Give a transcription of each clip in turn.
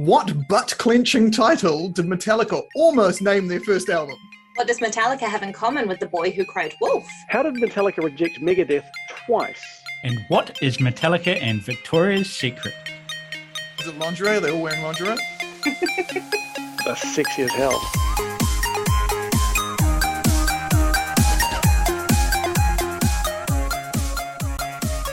What butt clenching title did Metallica almost name their first album? What does Metallica have in common with the boy who cried wolf? How did Metallica reject Megadeth twice? And what is Metallica and Victoria's secret? Is it lingerie? Are they all wearing lingerie? That's sexy as hell.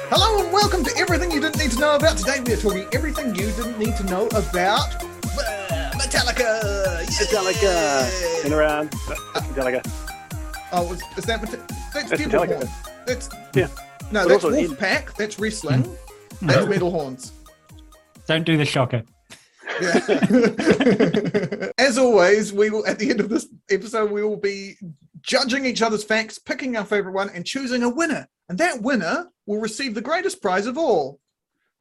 Hello and welcome to Everything You Didn't Need to Know About. Today we are talking everything you didn't need to know about uh, Metallica. Metallica. Yay! In around. That's Metallica. Oh, is, is that Meta- that's, That's Metallica. Horn. That's Yeah. no, But that's also in- Wolfpack. That's wrestling. That's Metal Horns. Don't do the shocker. Yeah. As always, we will at the end of this episode we will be judging each other's facts, picking our favorite one, and choosing a winner. And that winner will receive the greatest prize of all.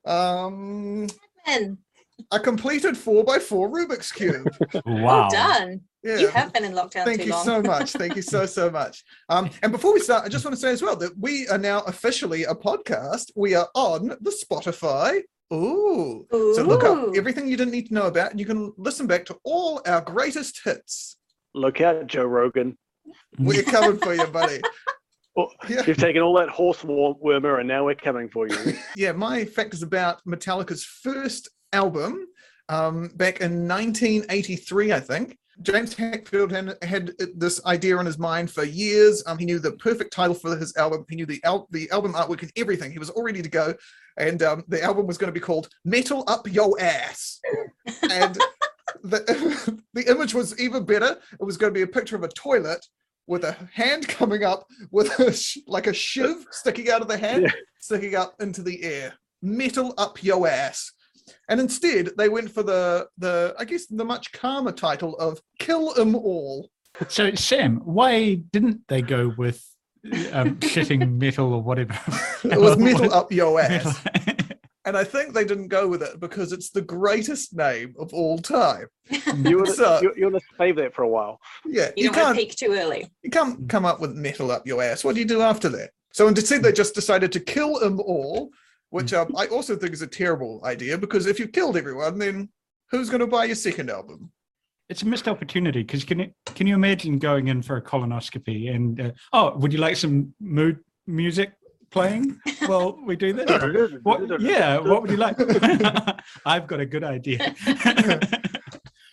Um, And a completed four by four Rubik's cube. Wow. well done. Yeah. You have been in lockdown Thank too you long. so much. Thank you so so much. Um, and before we start, I just want to say as well that we are now officially a podcast. We are on the Spotify. Ooh. So look up everything you didn't need to know about, and you can listen back to all our greatest hits. Look out, Joe Rogan. We're coming for you, buddy. Yeah. You've taken all that horse warmer and now we're coming for you. Yeah, my fact is about Metallica's first album um, back in 1983, I think. James Hetfield had, had this idea in his mind for years. Um, he knew the perfect title for his album. He knew the al- the album artwork and everything. He was all ready to go, and um, the album was going to be called "Metal Up Yo Ass." and the the image was even better. It was going to be a picture of a toilet with a hand coming up with a sh- like a shiv sticking out of the hand, Yeah. sticking up into the air. Metal up your ass. And instead, they went for the the I guess the much calmer title of "Kill 'Em All." So, Sam, why didn't they go with um, shitting metal or whatever? It was "Metal Up Yo Metal. Ass," and I think they didn't go with it because it's the greatest name of all time. You were, So- you, you want to save that for a while. Yeah, You, you, don't can't to peak too early. you can't come up with "Metal Up Your Ass." What do you do after that? So instead, they just decided to kill them all, which um, I also think is a terrible idea because if you've killed everyone, then who's going to buy your second album? It's a missed opportunity because can you can you imagine going in for a colonoscopy and uh, oh, would you like some mood music playing? Well, we do this. What? Yeah. What would you like? I've got a good idea.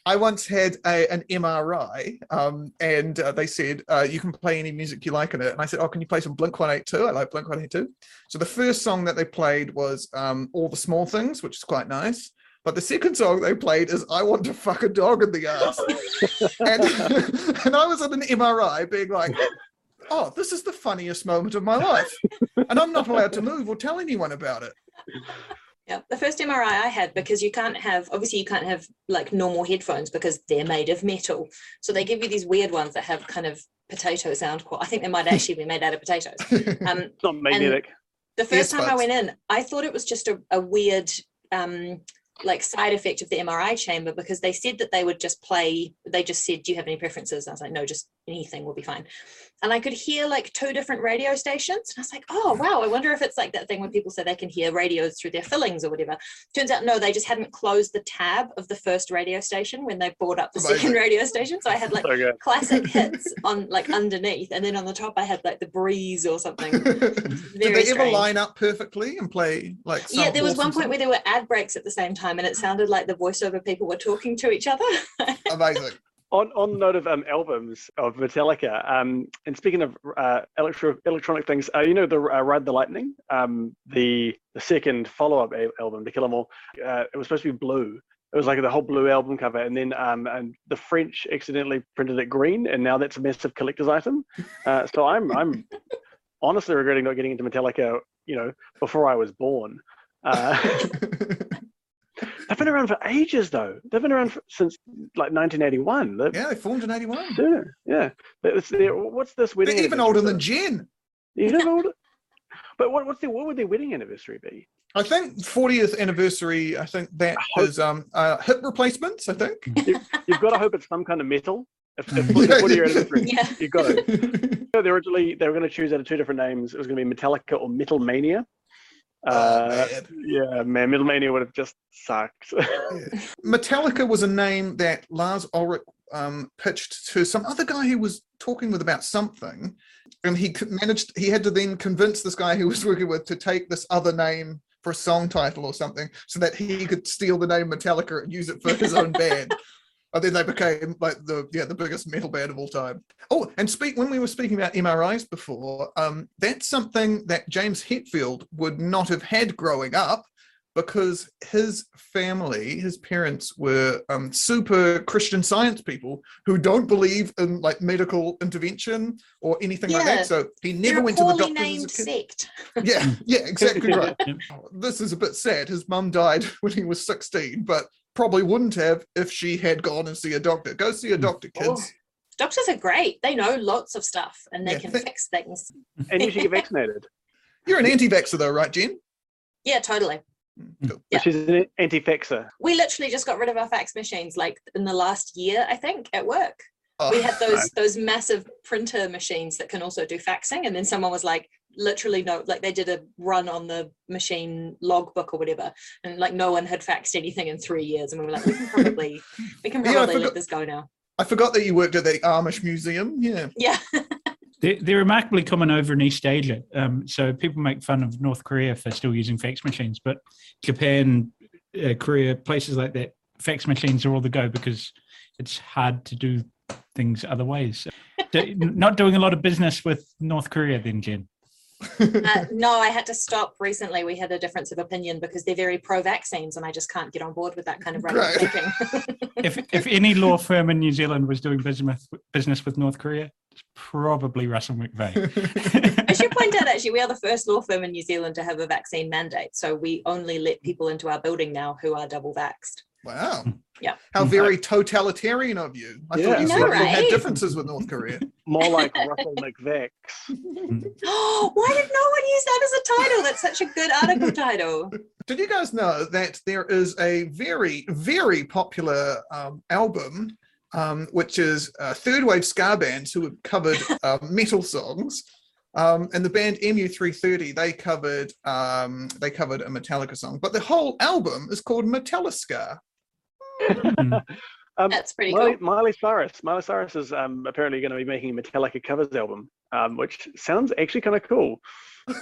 I once had a, an MRI, um, and uh, they said uh, you can play any music you like in it. And I said, "Oh, can you play some Blink One Eight Two? I like Blink One Eight Two. So the first song that they played was um, "All the Small Things," which is quite nice. But the second song they played is "I Want to Fuck a Dog in the Ass," and, and I was in an MRI, being like, "Oh, this is the funniest moment of my life," and I'm not allowed to move or tell anyone about it. Yeah. The first MRI I had because you can't have obviously you can't have like normal headphones because they're made of metal. So they give you these weird ones that have kind of potato sound. qual- I think they might actually be made out of potatoes. Um, not magnetic. the first time I went in, I thought it was just a, a weird um like side effect of the MRI chamber because they said that they would just play they just said do you have any preferences and I was like no just anything will be fine and I could hear like two different radio stations and I was like oh wow I wonder if it's like that thing when people say they can hear radios through their fillings or whatever turns out no they just hadn't closed the tab of the first radio station when they brought up the oh second radio station so I had like good. classic hits on like underneath and then on the top I had like the breeze or something Did they ever line up perfectly and play like? yeah, there was one point where there were ad breaks at the same time, and it sounded like the voiceover people were talking to each other. Amazing. On on the note of um, albums of Metallica, um, and speaking of uh, electro electronic things, uh, you know the uh, Ride the Lightning, um, the the second follow up album to Kill 'Em All. Uh, it was supposed to be blue. It was like the whole blue album cover, and then um, and the French accidentally printed it green, and now that's a massive collector's item. Uh, so I'm I'm honestly regretting not getting into Metallica, you know, before I was born. They've been around for ages, though. They've been around for, since like 1981. They've, yeah, they formed in '81. yeah, yeah. But it's their, what's this wedding? They're even older than Jen. Even older. But what, what's the what would their wedding anniversary be? I think 40th anniversary. I think that hope- is um uh, hip replacements. I think. You've got to hope it's some kind of metal. If, if it's 40 year anniversary, yeah, you've got to. They originally they were going to choose out of two different names. It was going to be Metallica or Metal Mania. Oh, Uh, man. yeah, man, Metal Mania would have just sucked. Metallica was a name that Lars Ulrich um, pitched to some other guy who was talking with about something, and he managed. He had to then convince this guy he was working with to take this other name for a song title or something, so that he could steal the name Metallica and use it for his own band. And then they became like the yeah the biggest metal band of all time. Oh, and speak when we were speaking about MRIs before, um, that's something that James Hetfield would not have had growing up because his family, his parents were um, super Christian science people who don't believe in like medical intervention or anything like that. So he They're never went to the poorly doctor. named sect. Yeah, yeah, exactly right. This is a bit sad. His mum died when he was 16, but probably wouldn't have if she had gone and see a doctor. Go see a mm. doctor, Oh, kids. Doctors are great. They know lots of stuff and they Yeah, can th- fix things. and you should get vaccinated. You're an anti-vaxxer though, right, Jen? Yeah, totally. Mm, cool. Yeah. She's an anti-faxer. We literally just got rid of our fax machines like in the last year, I think, at work. Oh, we had those those massive printer machines that can also do faxing and then someone was like literally no like they did a run on the machine logbook or whatever and like no one had faxed anything in three years and we were like we can probably we can Yeah, probably forgot- let this go now I forgot that you worked at the Amish Museum. Yeah. yeah They're, they're remarkably common over in East Asia. Um, so people make fun of North Korea for still using fax machines, but Japan, uh, Korea, places like that, fax machines are all the go because it's hard to do things other ways. Not doing a lot of business with North Korea, then, Jen. uh, no i had to stop recently we had a difference of opinion because they're very pro vaccines and i just can't get on board with that kind of Right. thinking If if any law firm in New Zealand was doing business business with North Korea, it's probably Russell McVeagh. I should point out actually, we are the first law firm in New Zealand to have a vaccine mandate. So we only let people into our building now who are double vaxxed. Wow. Yeah. How very totalitarian of you. I Yeah. thought I you know, said you had differences with North Korea. More like Russell McVex. Oh, why did no one use that as a title? That's such a good article title. Did you guys know that there is a very, very popular um, album, um, which is uh, third wave ska bands who have covered uh, metal songs, um, and the band MU330 they covered um, they covered a Metallica song, but the whole album is called Metallica. Um, That's pretty Miley, cool. Miley Cyrus. Miley Cyrus is um, apparently going to be making a Metallica covers album, um, which sounds actually kind of cool.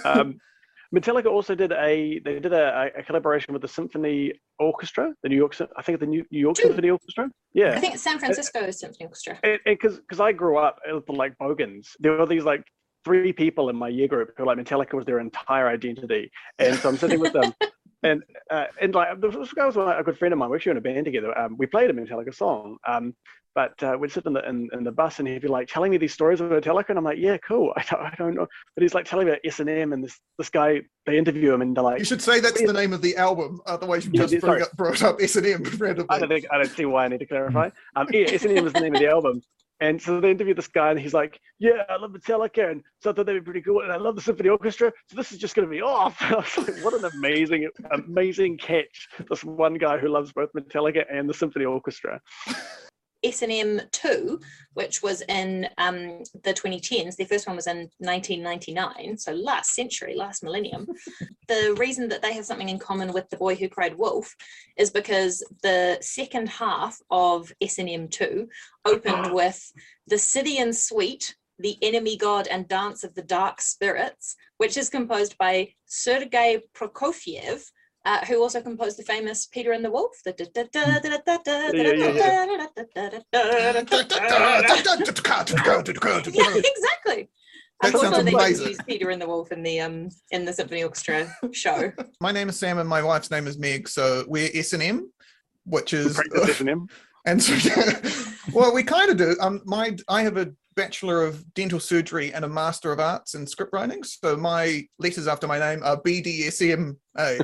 Um, Metallica also did a they did a, a collaboration with the Symphony Orchestra, the New York I think the New, New York True. Symphony Orchestra. Yeah, I think it's San Francisco Symphony Orchestra. and because because I grew up with like Bogans, there were these like three people in my year group who like Metallica was their entire identity, and so I'm sitting with them, and uh, and like this guy was like, a good friend of mine. We're actually in a band together. Um, we played a Metallica song. Um, but uh, we'd sit in the in, in the bus and he'd be like telling me these stories of Metallica, and I'm like, yeah, cool. I don't, I don't know, but he's like telling me about S and M and this this guy. They interview him and they're like, You should say that's the name of the album, otherwise you just yeah, brought up, brought up S and M I don't randomly. think I don't see why I need to clarify. Um, yeah, S&M is the name of the album. And so they interviewed this guy, and he's like, "Yeah, I love Metallica, and so I thought they'd be pretty cool, and I love the symphony orchestra. So this is just going to be off." And I was like, "What an amazing, amazing catch! This one guy who loves both Metallica and the symphony orchestra." S&M 2, which was in um, the 2010s. Their first one was in 1999, so last century, last millennium. the reason that they have something in common with The Boy Who Cried Wolf is because the second half of S&M 2 opened with The Scythian Suite, The Enemy God and Dance of the Dark Spirits, which is composed by Sergei Prokofiev, uh, who also composed the famous Peter and the Wolf. The yeah, exactly. That sounds Unfortunately, they didn't amazing. use Peter and the Wolf in the um in the symphony orchestra show. My name is Sam, and my wife's name is Meg. So we're S and M, which We is practice S&M. And so, well, we kind of do. Um, my I have a bachelor of dental surgery and a master of arts in script writing. So my letters after my name are BDSM. Hey,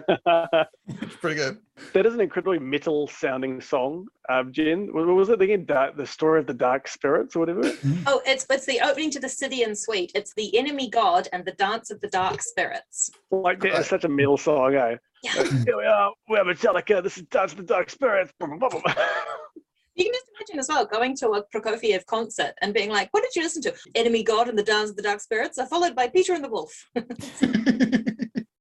it's pretty good. that is an incredibly metal sounding song, um, Jen. What what was it again? Dark, the story of the dark spirits or whatever. Oh, it's it's the opening to the Scythian Suite. It's the enemy god and the dance of the dark spirits. Like that Right. is such a metal song, eh? Yeah. Like, Here we are, we're Metallica. This is Dance of the Dark Spirits. You can just imagine as well going to a Prokofiev concert and being like, "What did you listen to? Enemy God and the Dance of the Dark Spirits," are followed by Peter and the Wolf.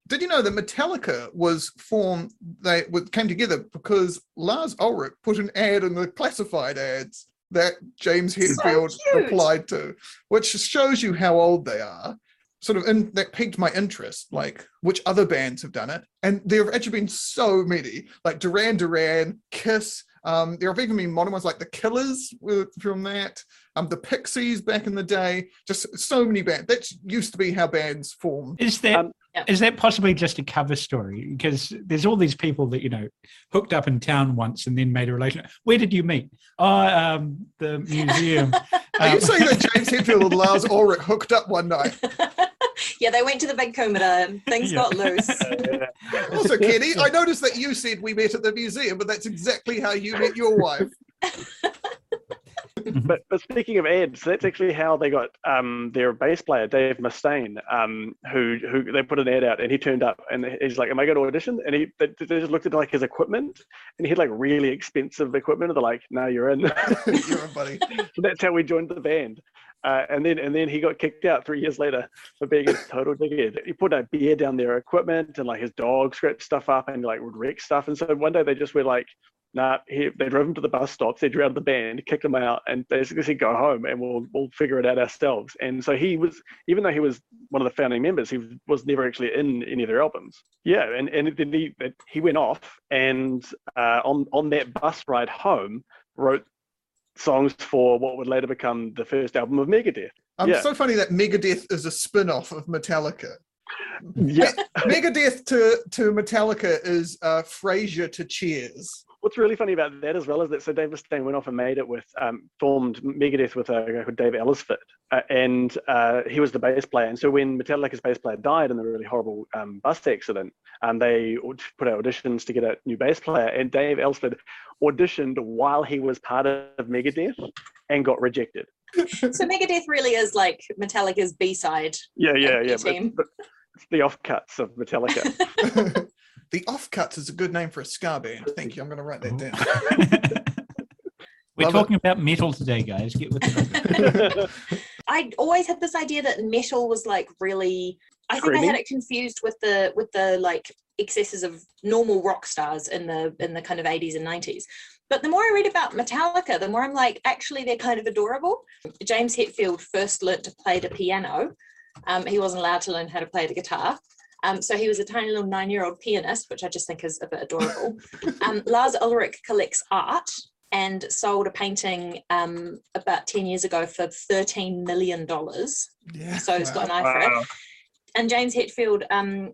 Did you know that Metallica was formed? They came together because Lars Ulrich put an ad in the classified ads that James Hetfield cute. replied to, which shows you how old they are. Sort of, in, that piqued my interest, like which other bands have done it, and there have actually been so many, like Duran Duran, Kiss. Um, there have even been modern ones like the Killers from that. Um, the Pixies back in the day. Just so many bands. That used to be how bands formed. Is that Um, Yeah. is that possibly just a cover story? Because there's all these people that you know hooked up in town once and then made a relationship. Where did you meet? Oh, um, the museum. Are you Um, saying that James Hetfield and Lars Ulrich hooked up one night? yeah, they went to the Big Kumada. Things Yeah. got loose. Also, Kenny, I noticed that you said we met at the museum, but that's exactly how you met your wife. but but speaking of ads, that's actually how they got um, their bass player Dave Mustaine, um, who who they put an ad out and he turned up and he's like, "Am I going to audition?" And he they, they just looked at like his equipment and he had like really expensive equipment. And they're like, "No, you're in." You're a buddy. so that's how we joined the band. Uh, and then and then he got kicked out three years later for being a total dickhead. He put a beer down their equipment and like his dog scratched stuff up and like would wreck stuff. And so one day they just were like, nah, he, they drove him to the bus stop, they out the band, kicked him out, and basically said, go home and we'll we'll figure it out ourselves. And so he was, even though he was one of the founding members, he was never actually in any of their albums. Yeah, and, and then he he went off and uh, on on that bus ride home wrote songs for what would later become the first album of Megadeth. Um, Yeah. so funny that Megadeth is a spin-off of Metallica. Yeah. Megadeth to to Metallica is uh, Frasier to Cheers. What's really funny about that as well is that so Dave Mustaine went off and made it with um, formed Megadeth with a guy called Dave Ellisford, uh, and uh, he was the bass player. And so when Metallica's bass player died in the really horrible um, bus accident, um, they put out auditions to get a new bass player, and Dave Ellisford auditioned while he was part of Megadeth and got rejected. so Megadeth really is like Metallica's B side. Yeah, yeah, yeah. but- but it's the offcuts of Metallica. the Offcuts is a good name for a ska band. Thank you. I'm going to write that down. We're Love it. talking about metal today, guys. Get with it. I always had this idea that metal was like really. I think I had it confused with the with the like excesses of normal rock stars in the in the kind of 80s and 90s. But the more I read about Metallica, the more I'm like, actually, they're kind of adorable. James Hetfield first learnt to play the piano. Um, he wasn't allowed to learn how to play the guitar. Um, so he was a tiny little nine-year-old pianist, which I just think is a bit adorable. um, Lars Ulrich collects art and sold a painting um, about 10 years ago for $13 million. Yeah. So it's got an wow. eye for it. And James Hetfield um,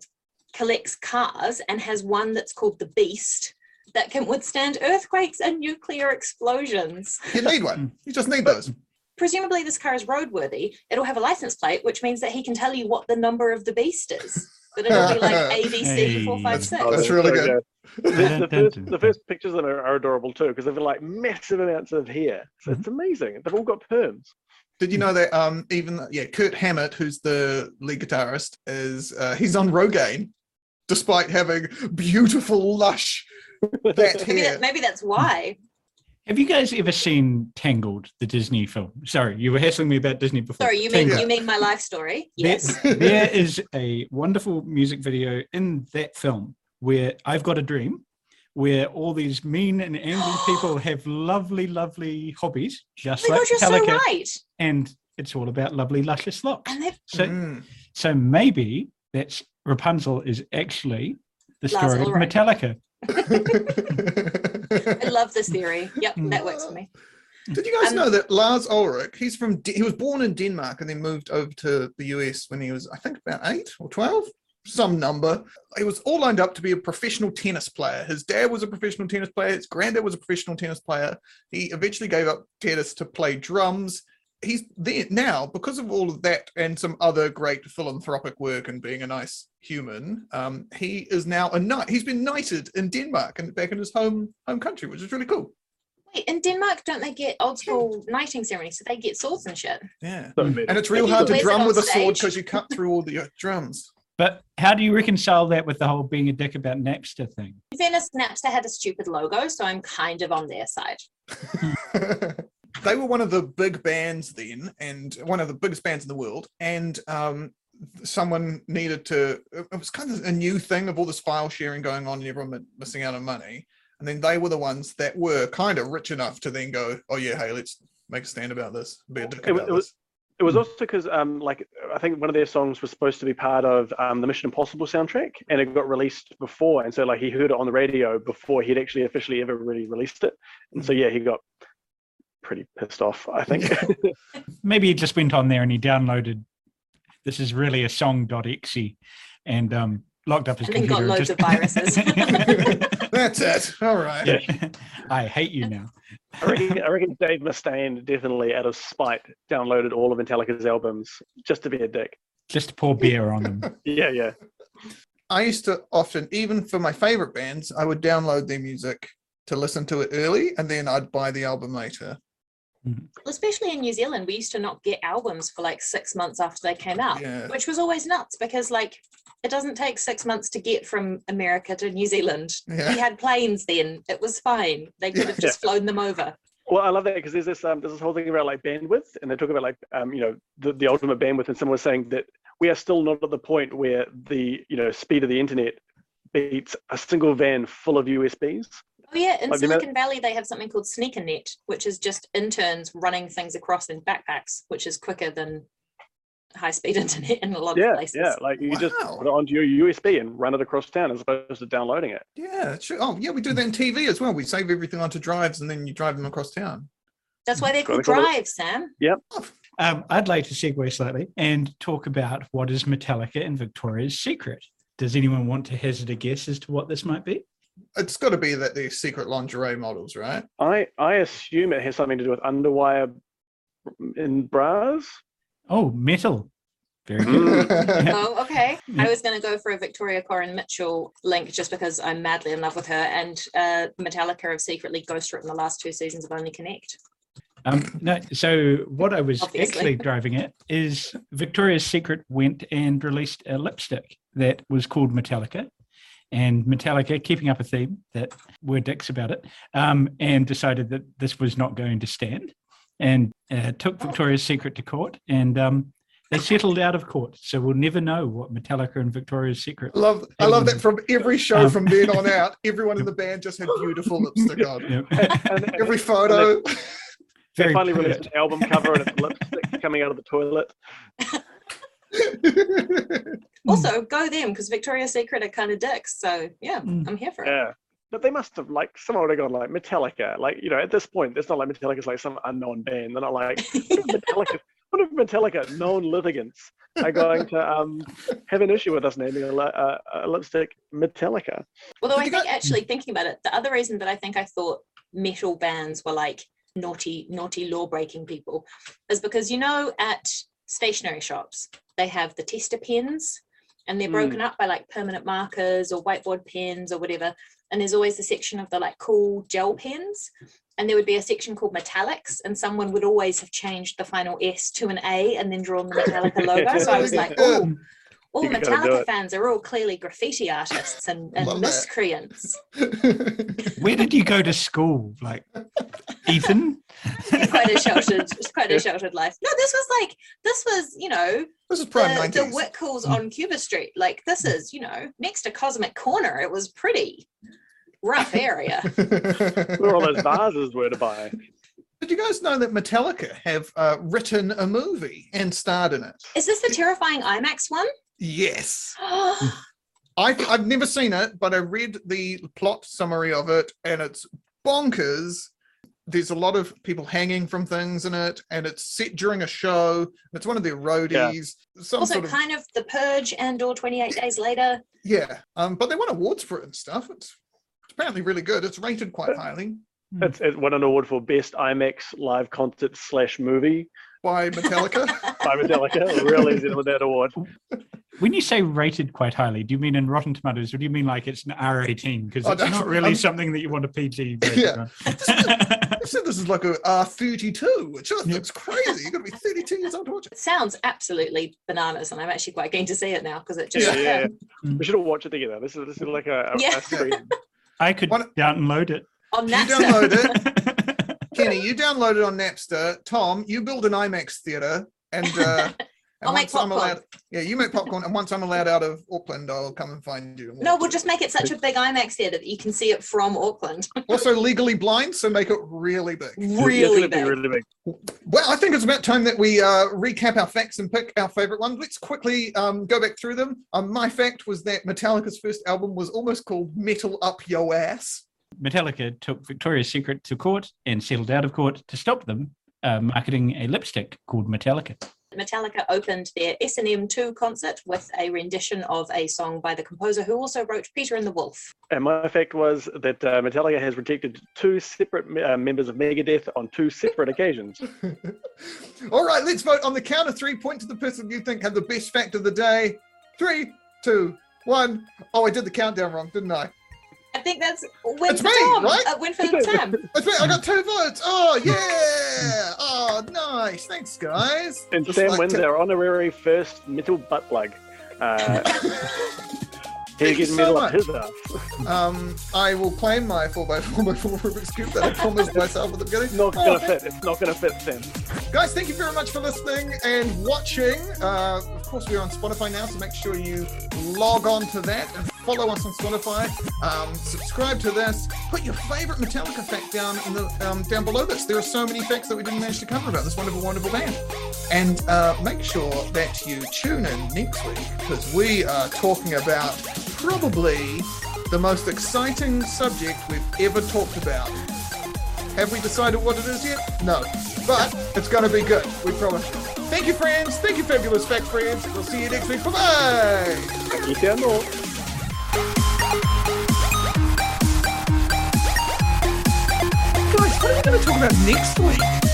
collects cars and has one that's called the Beast that can withstand earthquakes and nuclear explosions. You need one. You just need those. Presumably, this car is roadworthy. It'll have a license plate, which means that he can tell you what the number of the Beast is. But it'll be like ABC four five six. Oh, that's really good. The, the, Dun, dun, first, the first pictures of them are, are adorable too because they've got like massive amounts of hair. So Mm-hmm. it's amazing. They've all got perms. Did you know that um even yeah Kirk Hammett who's the lead guitarist is uh, he's on Rogaine despite having beautiful lush that Maybe, hair. that, maybe that's why. Have you guys ever seen Tangled, the Disney film? Sorry, you were hassling me about Disney before. Sorry, you mean Tangled. you mean my life story? There- Yes. there is a wonderful music video in that film where I've got a dream where all these mean and angry people have lovely, lovely hobbies, Oh just my like gosh, you're so Metallica, right. and it's all about lovely, luscious locks. And So, Mm. so maybe that's Rapunzel is actually the Lars story of Ulrich. Metallica. I love this theory. Yep, that works for me. Did you guys Um, know that Lars Ulrich? He's from. He was born in Denmark and then moved over to the US when he was, I think, about eight or twelve, some number. He was all lined up to be a professional tennis player. His dad was a professional tennis player. His granddad was a professional tennis player. He eventually gave up tennis to play drums. He's there now because of all of that and some other great philanthropic work and being a nice human. Um, he is now a knight. He's been knighted in Denmark and back in his home home country, which is really cool. Wait, in Denmark, don't they get old school knighting ceremonies? So they get swords and shit. Yeah. So many. And it's real hard to drum with a sword because you cut through all the uh, drums. But how do you reconcile that with the whole being a dick about Napster thing? In fairness, Napster had a stupid logo, so I'm kind of on their side. they were one of the big bands then, and one of the biggest bands in the world. And um, someone needed to. It was kind of a new thing of all this file sharing going on, and everyone missing out on money. And then they were the ones that were kind of rich enough to then go, "Oh yeah, hey, let's make a stand about this. Be a dick It about it was- this." It was also because, um, like, I think one of their songs was supposed to be part of um, the Mission Impossible soundtrack, and it got released before, and so like he heard it on the radio before he'd actually officially ever really released it, and so yeah, he got pretty pissed off. I think. Maybe he just went on there and he downloaded. This is really a song.exe and um, locked up his And then got loads and of viruses. That's it. All right. yeah. I hate you now. I reckon, I reckon Dave Mustaine definitely, out of spite, downloaded all of Metallica's albums just to be a dick. Just to pour beer on them. Yeah, yeah. I used to often, even for my favorite bands, I would download their music to listen to it early, and then I'd buy the album later. Especially in New Zealand, we used to not get albums for like six months after they came out, Yeah. which was always nuts because like it doesn't take six months to get from America to New Zealand. Yeah. We had planes then; it was fine. They could have Yeah. just flown them over. Well, I love that because there's this um, there's this whole thing about like bandwidth, and they talk about like um, you know the, the ultimate bandwidth, and someone was saying that we are still not at the point where the you know speed of the internet beats a single van full of USBs. Oh yeah, in Like the Silicon Valley they have something called Sneaker Net, which is just interns running things across in backpacks, which is quicker than high-speed internet in a lot of places. yeah, like you just put it onto your USB and run it across town as opposed to downloading it. Yeah, sure. Oh, yeah, we do that in TV as well. We save everything onto drives and then you drive them across town. That's why they're called call it- drives, Sam. Um, I'd like to segue slightly and talk about what is Metallica and Victoria's secret. Does anyone want to hazard a guess as to what this might be? It's got to be that they're secret lingerie models, right? I I assume it has something to do with underwire in bras. Oh, metal. Very good. Oh, okay. I was going to go for a Victoria Coren Mitchell link just because I'm madly in love with her, and uh, Metallica have secretly ghostwritten the last two seasons of Only Connect. Um, no, so what I was Obviously. actually driving at is Victoria's Secret went and released a lipstick that was called Metallica, and Metallica, keeping up a theme that were dicks about it, um, and decided that this was not going to stand, and uh, took Victoria's Secret to court, and um, they settled out of court. So we'll never know what Metallica and Victoria's Secret. Love I love that from every show Um, from then on out, everyone in the band just had beautiful lipstick on. Yeah. And- Every photo. They Very finally clear. released an album cover and it's lipstick coming out of the toilet. Also, go them because Victoria's Secret are kind of dicks. So yeah, Mm. I'm here for it. Yeah. But they must have like someone would have gone like Metallica. Like, you know, at this point, it's not like Metallica's like some unknown band. They're not like Metallica what if Metallica known litigants are going to um have an issue with us naming a, a, a lipstick Metallica? Although Did I think actually thinking about it, the other reason that I think I thought metal bands were like naughty, naughty law breaking people is because you know at stationery shops they have the tester pens and they're Mm. broken up by like permanent markers or whiteboard pens or whatever. And there's always the section of the like cool gel pens. And there would be a section called metallics, and someone would always have changed the final S to an A and then drawn the Metallica logo. So I was like, oh, all You Metallica fans are all clearly graffiti artists and, and miscreants. Where did you go to school? Like Eton? quite a sheltered, quite a sheltered life. No, this was like this was, you know, this is prime the, the 90s. Whitcoulls on Cuba Street. Like this is, you know, next to Cosmic Corner. It was pretty rough area. Where all those vases were to buy. Did you guys know that Metallica have uh, written a movie and starred in it? Is this the terrifying IMAX one? Yes. I, I've never seen it, but I read the plot summary of it and it's bonkers. There's a lot of people hanging from things in it, and it's set during a show. It's one of their roadies. Some also sort of kind of The Purge and or 28 Days Later. yeah. Um, but they won awards for it and stuff. It's apparently really good. It's rated quite highly It's, it won an award for best IMAX live concert slash movie by Metallica. by Metallica. really easy with that award. When you say rated quite highly, do you mean in Rotten Tomatoes or do you mean like it's an R18? Because Oh, it's not really I'm- something that you want a PG rated Yeah. on. I said this is like a R32, which I Yep. think's crazy. You've got to be 32 years old to watch it. It sounds absolutely bananas, and I'm actually quite keen to see it now because it just Yeah, yeah. um, We should all watch it together. This is this is like a, a, Yeah. a screen. I could What- download it. on You that. download it. Kenny, you download it on Napster. Tom, you build an IMAX theater and uh, And I'll make once I'm popcorn. allowed, yeah, you make popcorn, and once I'm allowed out of Auckland, I'll come and find you. and No, we'll- we'll just make it such a big IMAX theater that you can see it from Auckland. Also legally blind, so make it really big. Really gonna big. really big. Well, I think it's about time that we uh, recap our facts and pick our favorite ones. Let's quickly um, go back through them. Um, my fact was that Metallica's first album was almost called Metal Up Yo Ass. Metallica took Victoria's Secret to court and settled out of court to stop them uh, marketing a lipstick called Metallica. Metallica opened their S&M 2 concert with a rendition of a song by the composer who also wrote Peter and the Wolf. And my fact was that uh, Metallica has rejected two separate uh, members of Megadeth on two separate occasions. All right, let's vote on the count of three. Point to the person you think had the best fact of the day. Three, two, one. Oh, I did the countdown wrong, didn't I? I think that's win It's for me, Tom. right? Uh, win for Sam. That's right, I got two votes. Oh, yeah. Oh, nice. Thanks, guys. And Just Sam like wins to- our honorary first metal butt plug. Uh, he Thank you so much. Um, I will claim my 4x4x4 Rubik's Cube that I promised myself at the beginning. Not Oh, gonna fit. It's not gonna fit, Sam. Guys, thank you very much for listening and watching. Uh, of course, we're on Spotify now, so make sure you log on to that and follow us on Spotify. Um, subscribe to this. Put your favorite Metallica fact down in the um, down below this. There are so many facts that we didn't manage to cover about this wonderful, wonderful band. And uh, make sure that you tune in next week because we are talking about probably the most exciting subject we've ever talked about. Have we decided what it is yet? No. But it's going to be good. We promise. Thank you, friends. Thank you, fabulous fact friends. We'll see you next week. Bye bye. Eternal. Guys, what are we going to talk about next week?